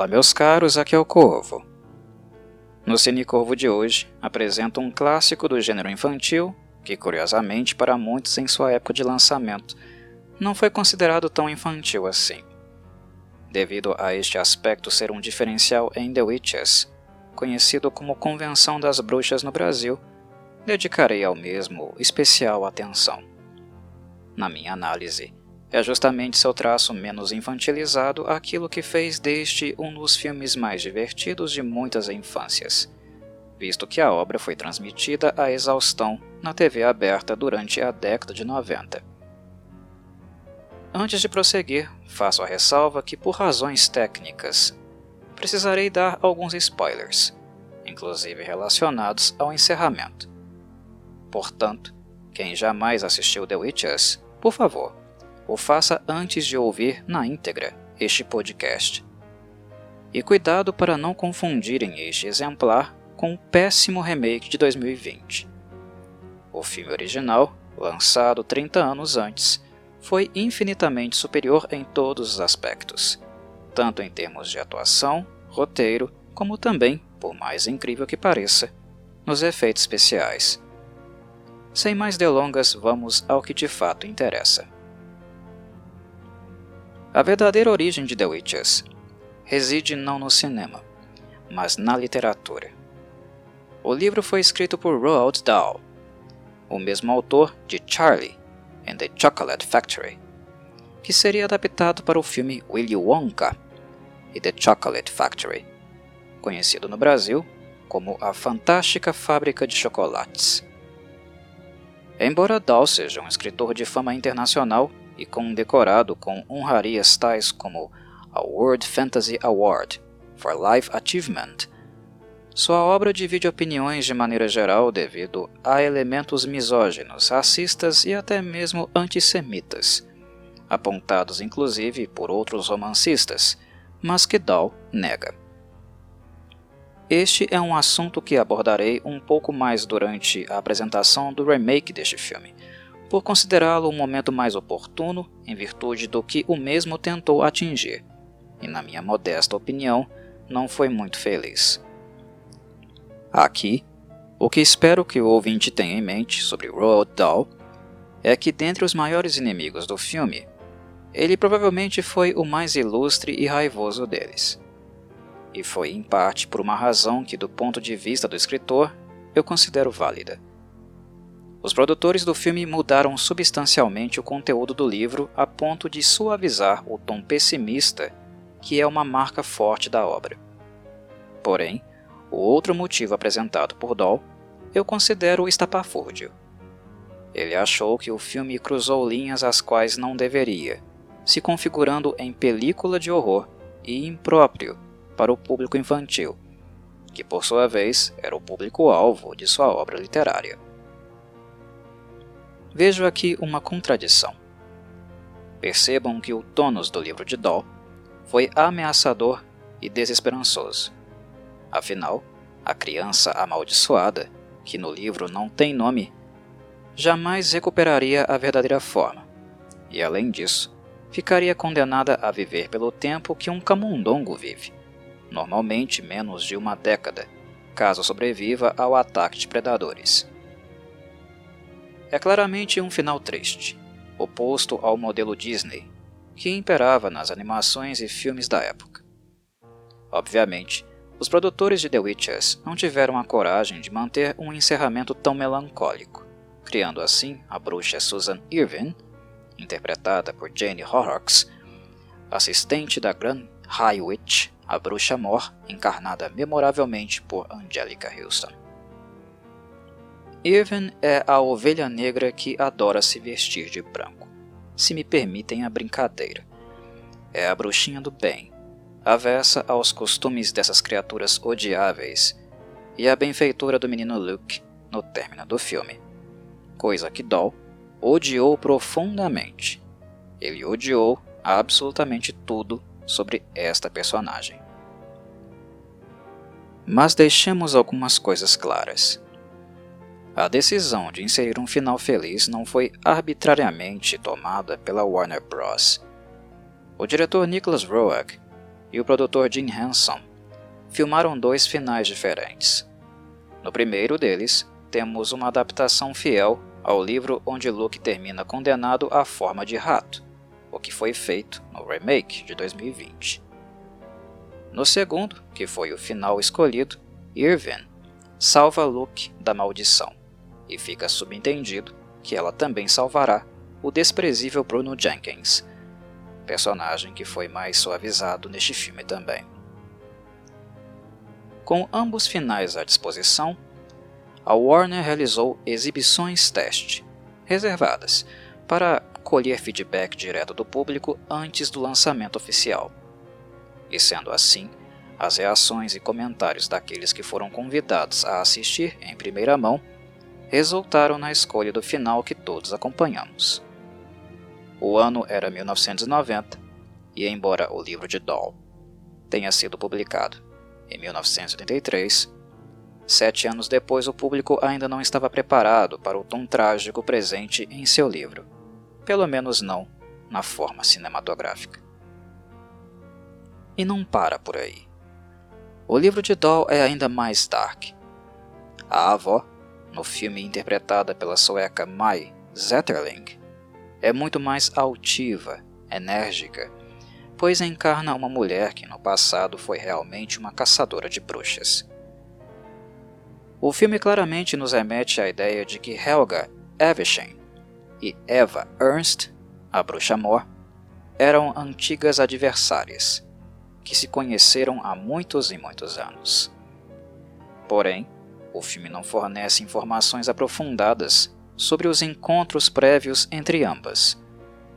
Fala, meus caros, aqui é o Corvo. No Cine Corvo de hoje, apresento um clássico do gênero infantil que, curiosamente, para muitos em sua época de lançamento, não foi considerado tão infantil assim. Devido a este aspecto ser um diferencial em The Witches, conhecido como Convenção das Bruxas no Brasil, dedicarei ao mesmo especial atenção. Na minha análise, é justamente seu traço menos infantilizado aquilo que fez deste um dos filmes mais divertidos de muitas infâncias, visto que a obra foi transmitida à exaustão na TV aberta durante a década de 90. Antes de prosseguir, faço a ressalva que, por razões técnicas, precisarei dar alguns spoilers, inclusive relacionados ao encerramento. Portanto, quem jamais assistiu The Witches, por favor, o faça antes de ouvir na íntegra este podcast. E cuidado para não confundirem este exemplar com o péssimo remake de 2020. O filme original, lançado 30 anos antes, foi infinitamente superior em todos os aspectos, tanto em termos de atuação, roteiro, como também, por mais incrível que pareça, nos efeitos especiais. Sem mais delongas, vamos ao que de fato interessa. A verdadeira origem de The Witches reside não no cinema, mas na literatura. O livro foi escrito por Roald Dahl, o mesmo autor de Charlie and the Chocolate Factory, que seria adaptado para o filme Willy Wonka e The Chocolate Factory, conhecido no Brasil como A Fantástica Fábrica de Chocolates. Embora Dahl seja um escritor de fama internacional, e condecorado com honrarias tais como a World Fantasy Award for Life Achievement. Sua obra divide opiniões de maneira geral devido a elementos misóginos, racistas e até mesmo antissemitas, apontados inclusive por outros romancistas, mas que Dahl nega. Este é um assunto que abordarei um pouco mais durante a apresentação do remake deste filme, por considerá-lo um momento mais oportuno em virtude do que o mesmo tentou atingir, e na minha modesta opinião, não foi muito feliz. Aqui, o que espero que o ouvinte tenha em mente sobre Roald Dahl é que dentre os maiores inimigos do filme, ele provavelmente foi o mais ilustre e raivoso deles. E foi em parte por uma razão que, do ponto de vista do escritor, eu considero válida os produtores do filme mudaram substancialmente o conteúdo do livro a ponto de suavizar o tom pessimista que é uma marca forte da obra. Porém, o outro motivo apresentado por Doll eu considero estapafúrdio. Ele achou que o filme cruzou linhas às quais não deveria, se configurando em película de horror e impróprio para o público infantil, que por sua vez era o público-alvo de sua obra literária. Vejo aqui uma contradição. Percebam que o tônus do livro de Doll foi ameaçador e desesperançoso. Afinal, a criança amaldiçoada, que no livro não tem nome, jamais recuperaria a verdadeira forma, e além disso, ficaria condenada a viver pelo tempo que um camundongo vive, normalmente menos de uma década, caso sobreviva ao ataque de predadores. É claramente um final triste, oposto ao modelo Disney, que imperava nas animações e filmes da época. Obviamente, os produtores de The Witches não tiveram a coragem de manter um encerramento tão melancólico, criando assim a bruxa Susan Irving, interpretada por Jane Horrocks, assistente da Grand High Witch, a bruxa Mor, encarnada memoravelmente por Angelica Houston. Irvin é a ovelha negra que adora se vestir de branco, se me permitem a brincadeira. É a bruxinha do bem, avessa aos costumes dessas criaturas odiáveis, e a benfeitora do menino Luke no término do filme. Coisa que Doll odiou profundamente. Ele odiou absolutamente tudo sobre esta personagem. Mas deixemos algumas coisas claras. A decisão de inserir um final feliz não foi arbitrariamente tomada pela Warner Bros. O diretor Nicholas Roeg e o produtor Jim Henson filmaram dois finais diferentes. No primeiro deles, temos uma adaptação fiel ao livro onde Luke termina condenado à forma de rato, o que foi feito no remake de 2020. No segundo, que foi o final escolhido, Irvin salva Luke da maldição, e fica subentendido que ela também salvará o desprezível Bruno Jenkins, personagem que foi mais suavizado neste filme também. Com ambos finais à disposição, a Warner realizou exibições teste, reservadas, para colher feedback direto do público antes do lançamento oficial. E sendo assim, as reações e comentários daqueles que foram convidados a assistir em primeira mão resultaram na escolha do final que todos acompanhamos. O ano era 1990, e embora o livro de Doll tenha sido publicado em 1983, sete anos depois o público ainda não estava preparado para o tom trágico presente em seu livro, pelo menos não na forma cinematográfica. E não para por aí. O livro de Doll é ainda mais dark. A avó, no filme interpretada pela sueca Mai Zetterling, é muito mais altiva, enérgica pois encarna uma mulher que no passado foi realmente uma caçadora de bruxas. O filme claramente nos remete à ideia de que Helga Evesham e Eva Ernst, a bruxa mor, eram antigas adversárias, que se conheceram há muitos e muitos anos. Porém, o filme não fornece informações aprofundadas sobre os encontros prévios entre ambas,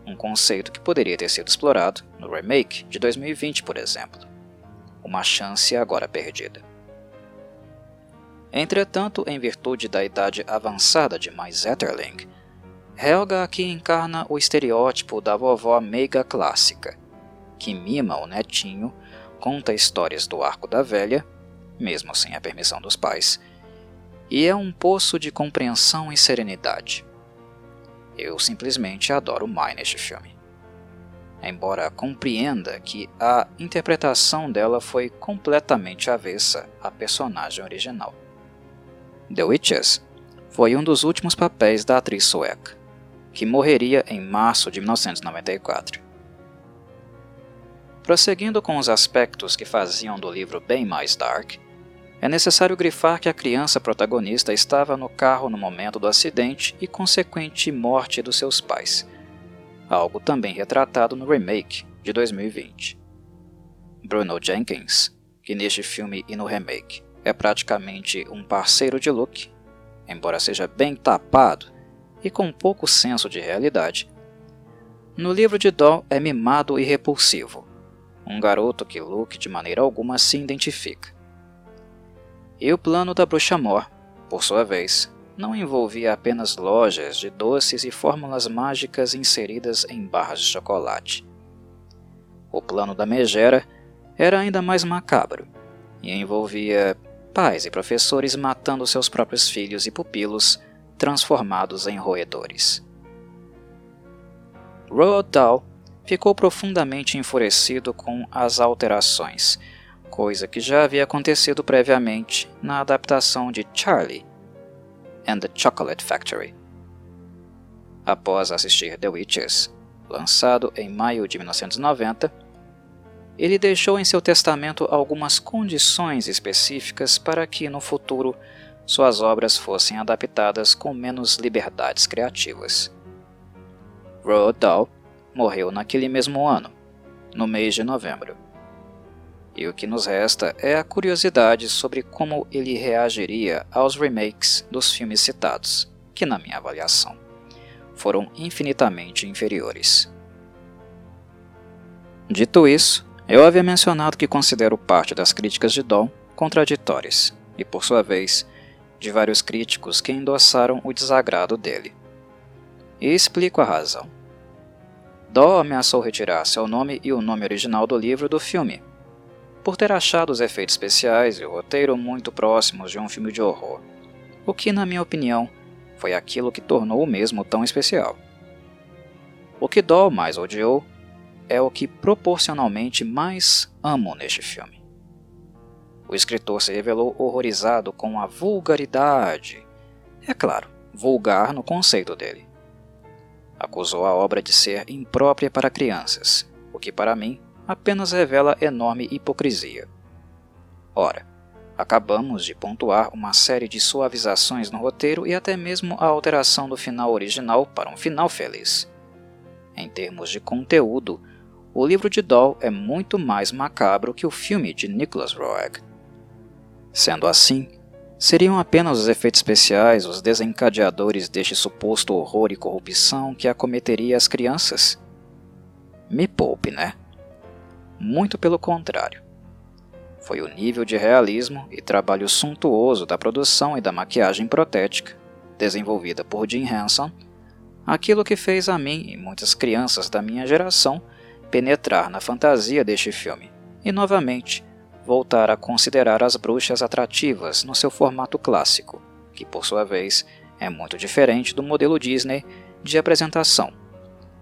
um conceito que poderia ter sido explorado no remake de 2020, por exemplo. Uma chance agora perdida. Entretanto, em virtude da idade avançada de Mais Etterling, Helga aqui encarna o estereótipo da vovó meiga clássica, que mima o netinho, conta histórias do arco da velha, mesmo sem a permissão dos pais, e é um poço de compreensão e serenidade. Eu simplesmente adoro Mai neste filme. Embora compreenda que a interpretação dela foi completamente avessa à personagem original. The Witches foi um dos últimos papéis da atriz sueca, que morreria em março de 1994. Prosseguindo com os aspectos que faziam do livro bem mais dark, é necessário grifar que a criança protagonista estava no carro no momento do acidente e consequente morte dos seus pais, algo também retratado no remake de 2020. Bruno Jenkins, que neste filme e no remake é praticamente um parceiro de Luke, embora seja bem tapado e com pouco senso de realidade, no livro de Doll é mimado e repulsivo, um garoto que Luke de maneira alguma se identifica. E o plano da Bruxa Mor, por sua vez, não envolvia apenas lojas de doces e fórmulas mágicas inseridas em barras de chocolate. O plano da Megera era ainda mais macabro e envolvia pais e professores matando seus próprios filhos e pupilos, transformados em roedores. Roald Dahl ficou profundamente enfurecido com as alterações coisa que já havia acontecido previamente na adaptação de Charlie and the Chocolate Factory. Após assistir The Witches, lançado em maio de 1990, ele deixou em seu testamento algumas condições específicas para que no futuro suas obras fossem adaptadas com menos liberdades criativas. Roald Dahl morreu naquele mesmo ano, no mês de novembro e o que nos resta é a curiosidade sobre como ele reagiria aos remakes dos filmes citados, que, na minha avaliação, foram infinitamente inferiores. Dito isso, eu havia mencionado que considero parte das críticas de Dom contraditórias, e por sua vez, de vários críticos que endossaram o desagrado dele. E explico a razão. Dó ameaçou retirar seu nome e o nome original do livro do filme, por ter achado os efeitos especiais e o roteiro muito próximos de um filme de horror, o que, na minha opinião, foi aquilo que tornou o mesmo tão especial. O que Doll mais odiou é o que proporcionalmente mais amo neste filme. O escritor se revelou horrorizado com a vulgaridade. É claro, vulgar no conceito dele. Acusou a obra de ser imprópria para crianças, o que para mim apenas revela enorme hipocrisia. Ora, acabamos de pontuar uma série de suavizações no roteiro e até mesmo a alteração do final original para um final feliz. Em termos de conteúdo, o livro de Doll é muito mais macabro que o filme de Nicholas Roeg. Sendo assim, seriam apenas os efeitos especiais os desencadeadores deste suposto horror e corrupção que acometeria as crianças? Me poupe, né? Muito pelo contrário. Foi o nível de realismo e trabalho suntuoso da produção e da maquiagem protética, desenvolvida por Jim Henson, aquilo que fez a mim e muitas crianças da minha geração penetrar na fantasia deste filme e, novamente, voltar a considerar as bruxas atrativas no seu formato clássico, que por sua vez é muito diferente do modelo Disney de apresentação,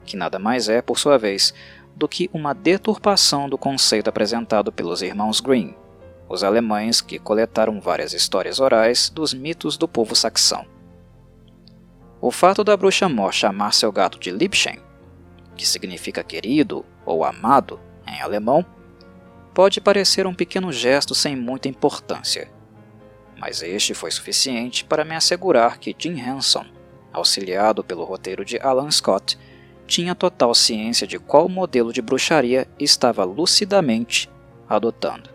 que nada mais é, por sua vez, do que uma deturpação do conceito apresentado pelos irmãos Grimm, os alemães que coletaram várias histórias orais dos mitos do povo saxão. O fato da bruxa mor chamar seu gato de Liebchen, que significa querido ou amado em alemão, pode parecer um pequeno gesto sem muita importância, mas este foi suficiente para me assegurar que Jim Henson, auxiliado pelo roteiro de Alan Scott, tinha total ciência de qual modelo de bruxaria estava lucidamente adotando.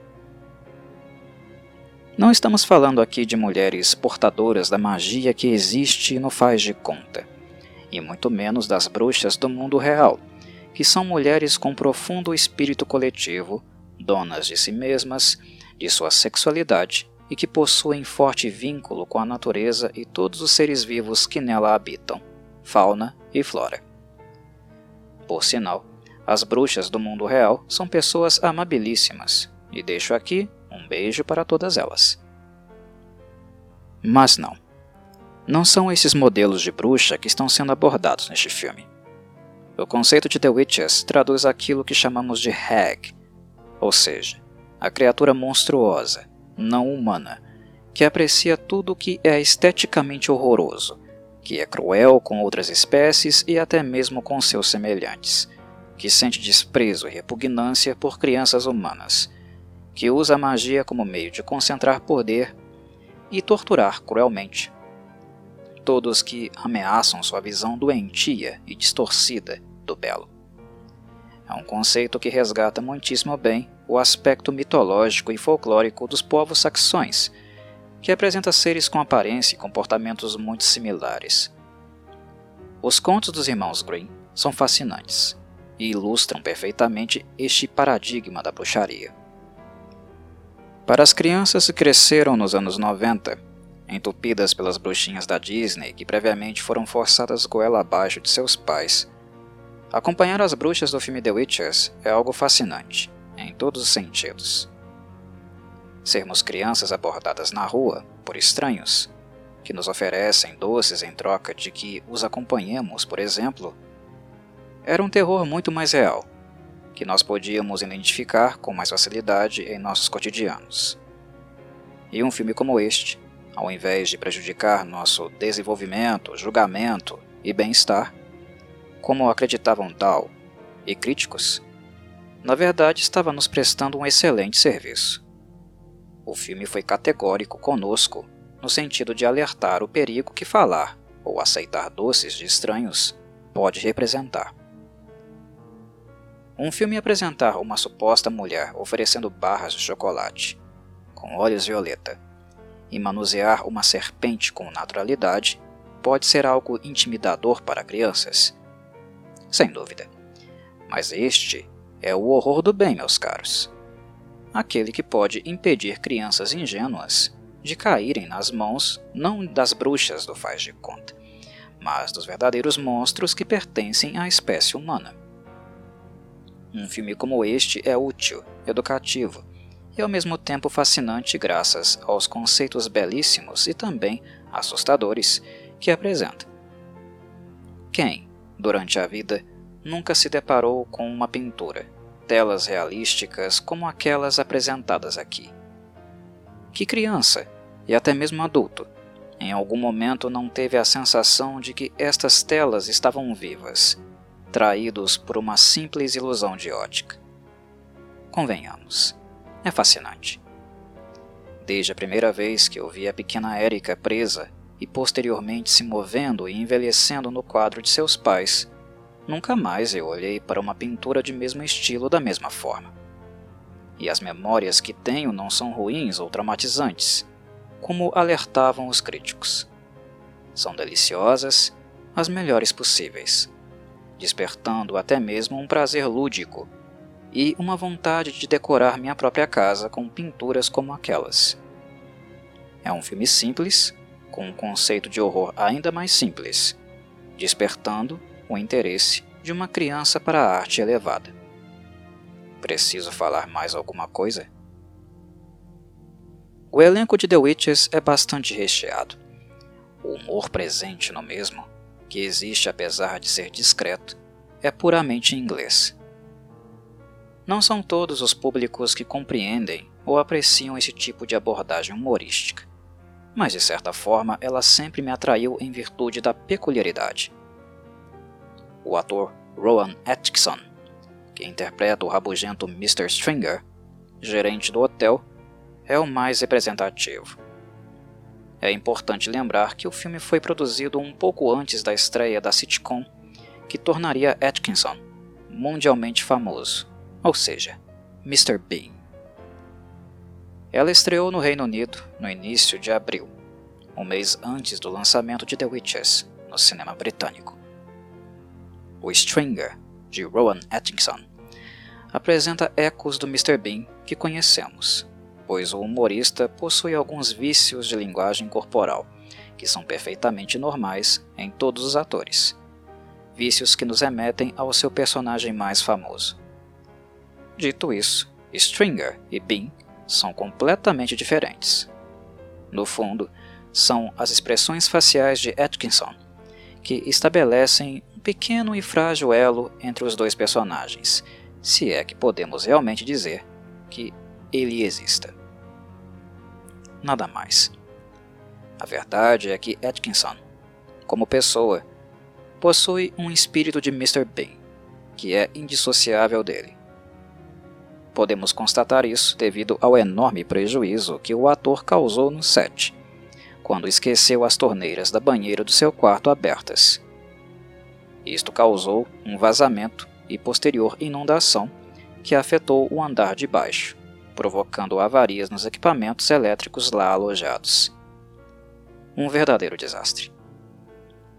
Não estamos falando aqui de mulheres portadoras da magia que existe no faz de conta, e muito menos das bruxas do mundo real, que são mulheres com profundo espírito coletivo, donas de si mesmas, de sua sexualidade e que possuem forte vínculo com a natureza e todos os seres vivos que nela habitam, fauna e flora. Por sinal, as bruxas do mundo real são pessoas amabilíssimas, e deixo aqui um beijo para todas elas. Mas não. Não são esses modelos de bruxa que estão sendo abordados neste filme. O conceito de The Witches traduz aquilo que chamamos de hag, ou seja, a criatura monstruosa, não humana, que aprecia tudo o que é esteticamente horroroso que é cruel com outras espécies e até mesmo com seus semelhantes, que sente desprezo e repugnância por crianças humanas, que usa a magia como meio de concentrar poder e torturar cruelmente. Todos que ameaçam sua visão doentia e distorcida do belo. É um conceito que resgata muitíssimo bem o aspecto mitológico e folclórico dos povos saxões que apresenta seres com aparência e comportamentos muito similares. Os contos dos irmãos Grimm são fascinantes e ilustram perfeitamente este paradigma da bruxaria. Para as crianças que cresceram nos anos 90, entupidas pelas bruxinhas da Disney que previamente foram forçadas goela abaixo de seus pais, acompanhar as bruxas do filme The Witches é algo fascinante, em todos os sentidos sermos crianças abordadas na rua por estranhos, que nos oferecem doces em troca de que os acompanhemos, por exemplo, era um terror muito mais real, que nós podíamos identificar com mais facilidade em nossos cotidianos. E um filme como este, ao invés de prejudicar nosso desenvolvimento, julgamento e bem-estar, como acreditavam Dow e críticos, na verdade estava nos prestando um excelente serviço. O filme foi categórico conosco, no sentido de alertar o perigo que falar ou aceitar doces de estranhos pode representar. Um filme apresentar uma suposta mulher oferecendo barras de chocolate, com olhos violeta, e manusear uma serpente com naturalidade pode ser algo intimidador para crianças. Sem dúvida. Mas este é o horror do bem, meus caros aquele que pode impedir crianças ingênuas de caírem nas mãos não das bruxas do faz de conta, mas dos verdadeiros monstros que pertencem à espécie humana. Um filme como este é útil, educativo e ao mesmo tempo fascinante graças aos conceitos belíssimos e também assustadores que apresenta. Quem, durante a vida, nunca se deparou com uma pintura, telas realísticas como aquelas apresentadas aqui. Que criança, e até mesmo adulto, em algum momento não teve a sensação de que estas telas estavam vivas, traídos por uma simples ilusão de ótica. Convenhamos, é fascinante. Desde a primeira vez que eu vi a pequena Érica presa e posteriormente se movendo e envelhecendo no quadro de seus pais, nunca mais eu olhei para uma pintura de mesmo estilo da mesma forma. E as memórias que tenho não são ruins ou traumatizantes, como alertavam os críticos. São deliciosas, as melhores possíveis, despertando até mesmo um prazer lúdico e uma vontade de decorar minha própria casa com pinturas como aquelas. É um filme simples, com um conceito de horror ainda mais simples, despertando o interesse de uma criança para a arte elevada. Preciso falar mais alguma coisa? O elenco de The Witches é bastante recheado. O humor presente no mesmo, que existe apesar de ser discreto, é puramente inglês. Não são todos os públicos que compreendem ou apreciam esse tipo de abordagem humorística, mas de certa forma ela sempre me atraiu em virtude da peculiaridade. O ator Rowan Atkinson, que interpreta o rabugento Mr. Stringer, gerente do hotel, é o mais representativo. É importante lembrar que o filme foi produzido um pouco antes da estreia da sitcom que tornaria Atkinson mundialmente famoso, ou seja, Mr. Bean. Ela estreou no Reino Unido no início de abril, um mês antes do lançamento de The Witches no cinema britânico. O Stringer, de Rowan Atkinson, apresenta ecos do Mr. Bean que conhecemos, pois o humorista possui alguns vícios de linguagem corporal, que são perfeitamente normais em todos os atores. Vícios que nos remetem ao seu personagem mais famoso. Dito isso, Stringer e Bean são completamente diferentes. No fundo, são as expressões faciais de Atkinson, que estabelecem pequeno e frágil elo entre os dois personagens, se é que podemos realmente dizer que ele exista. Nada mais. A verdade é que Atkinson, como pessoa, possui um espírito de Mr. Bean, que é indissociável dele. Podemos constatar isso devido ao enorme prejuízo que o ator causou no set, quando esqueceu as torneiras da banheira do seu quarto abertas. Isto causou um vazamento e posterior inundação que afetou o andar de baixo provocando avarias nos equipamentos elétricos lá alojados. Um verdadeiro desastre.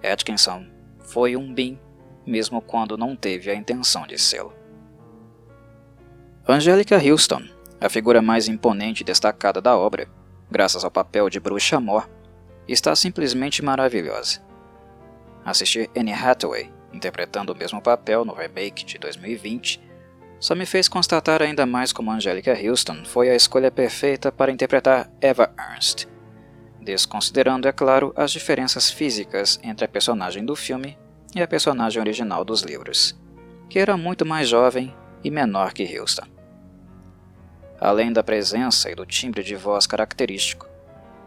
Atkinson foi um BIM, mesmo quando não teve a intenção de sê-lo. Angelica Houston, a figura mais imponente e destacada da obra, graças ao papel de Bruxa Amor, está simplesmente maravilhosa. Assistir Anne Hathaway interpretando o mesmo papel no remake de 2020 só me fez constatar ainda mais como Angelica Houston foi a escolha perfeita para interpretar Eva Ernst, desconsiderando, é claro, as diferenças físicas entre a personagem do filme e a personagem original dos livros, que era muito mais jovem e menor que Houston. Além da presença e do timbre de voz característico,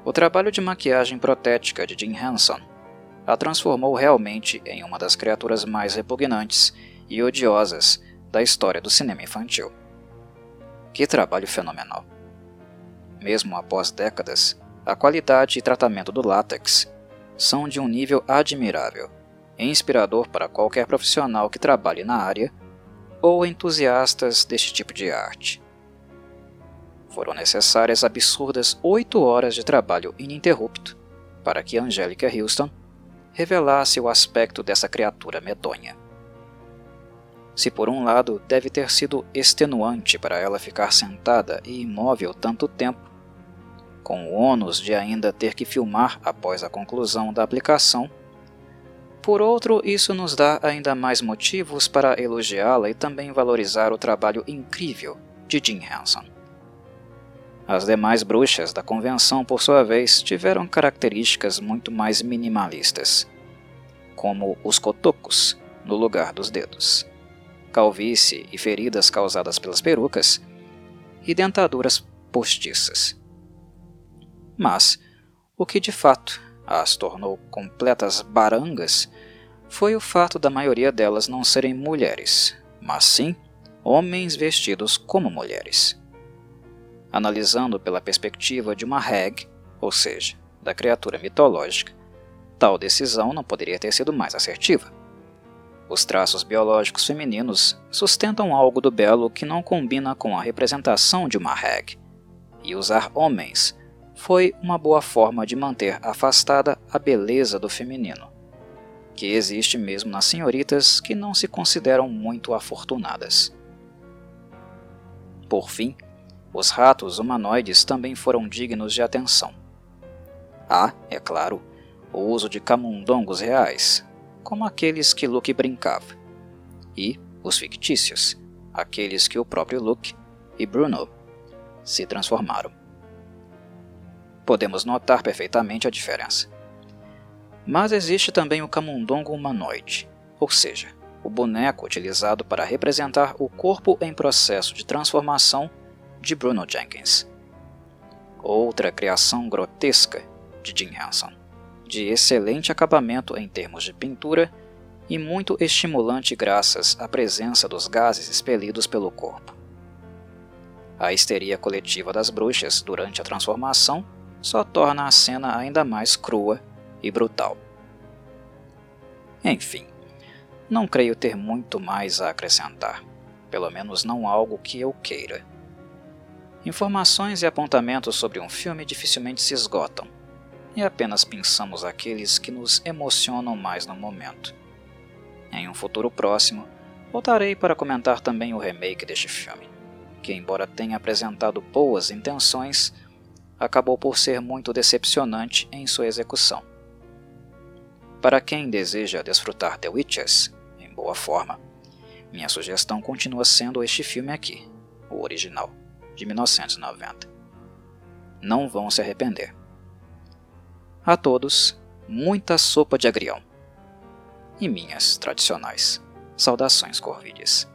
o trabalho de maquiagem protética de Jim Henson a transformou realmente em uma das criaturas mais repugnantes e odiosas da história do cinema infantil. Que trabalho fenomenal! Mesmo após décadas, a qualidade e tratamento do látex são de um nível admirável e inspirador para qualquer profissional que trabalhe na área ou entusiastas deste tipo de arte. Foram necessárias absurdas oito horas de trabalho ininterrupto para que Angelica Houston revelasse o aspecto dessa criatura medonha. Se por um lado deve ter sido extenuante para ela ficar sentada e imóvel tanto tempo, com o ônus de ainda ter que filmar após a conclusão da aplicação, por outro, isso nos dá ainda mais motivos para elogiá-la e também valorizar o trabalho incrível de Jim Henson. As demais bruxas da convenção, por sua vez, tiveram características muito mais minimalistas, como os cotocos no lugar dos dedos. calvície e feridas causadas pelas perucas, e dentaduras postiças. Mas o que de fato as tornou completas barangas foi o fato da maioria delas não serem mulheres, mas sim homens vestidos como mulheres. Analisando pela perspectiva de uma hag, ou seja, da criatura mitológica, tal decisão não poderia ter sido mais assertiva. Os traços biológicos femininos sustentam algo do belo que não combina com a representação de uma hag, e usar homens foi uma boa forma de manter afastada a beleza do feminino que existe mesmo nas senhoritas que não se consideram muito afortunadas. Por fim, os ratos humanoides também foram dignos de atenção. Há, é claro, o uso de camundongos reais, como aqueles que Luke brincava, e os fictícios, aqueles que o próprio Luke e Bruno se transformaram. Podemos notar perfeitamente a diferença. Mas existe também o camundongo humanoide, ou seja, o boneco utilizado para representar o corpo em processo de transformação de Bruno Jenkins. Outra criação grotesca de Jim Henson, de excelente acabamento em termos de pintura e muito estimulante graças à presença dos gases expelidos pelo corpo. A histeria coletiva das bruxas durante a transformação só torna a cena ainda mais crua e brutal. Enfim, não creio ter muito mais a acrescentar, pelo menos não algo que eu queira. Informações e apontamentos sobre um filme dificilmente se esgotam, e apenas pensamos aqueles que nos emocionam mais no momento. Em um futuro próximo, voltarei para comentar também o remake deste filme, que, embora tenha apresentado boas intenções, acabou por ser muito decepcionante em sua execução. Para quem deseja desfrutar The Witches em boa forma, minha sugestão continua sendo este filme aqui, o original, de 1990. Não vão se arrepender. A todos, muita sopa de agrião. E minhas tradicionais saudações corvídeas.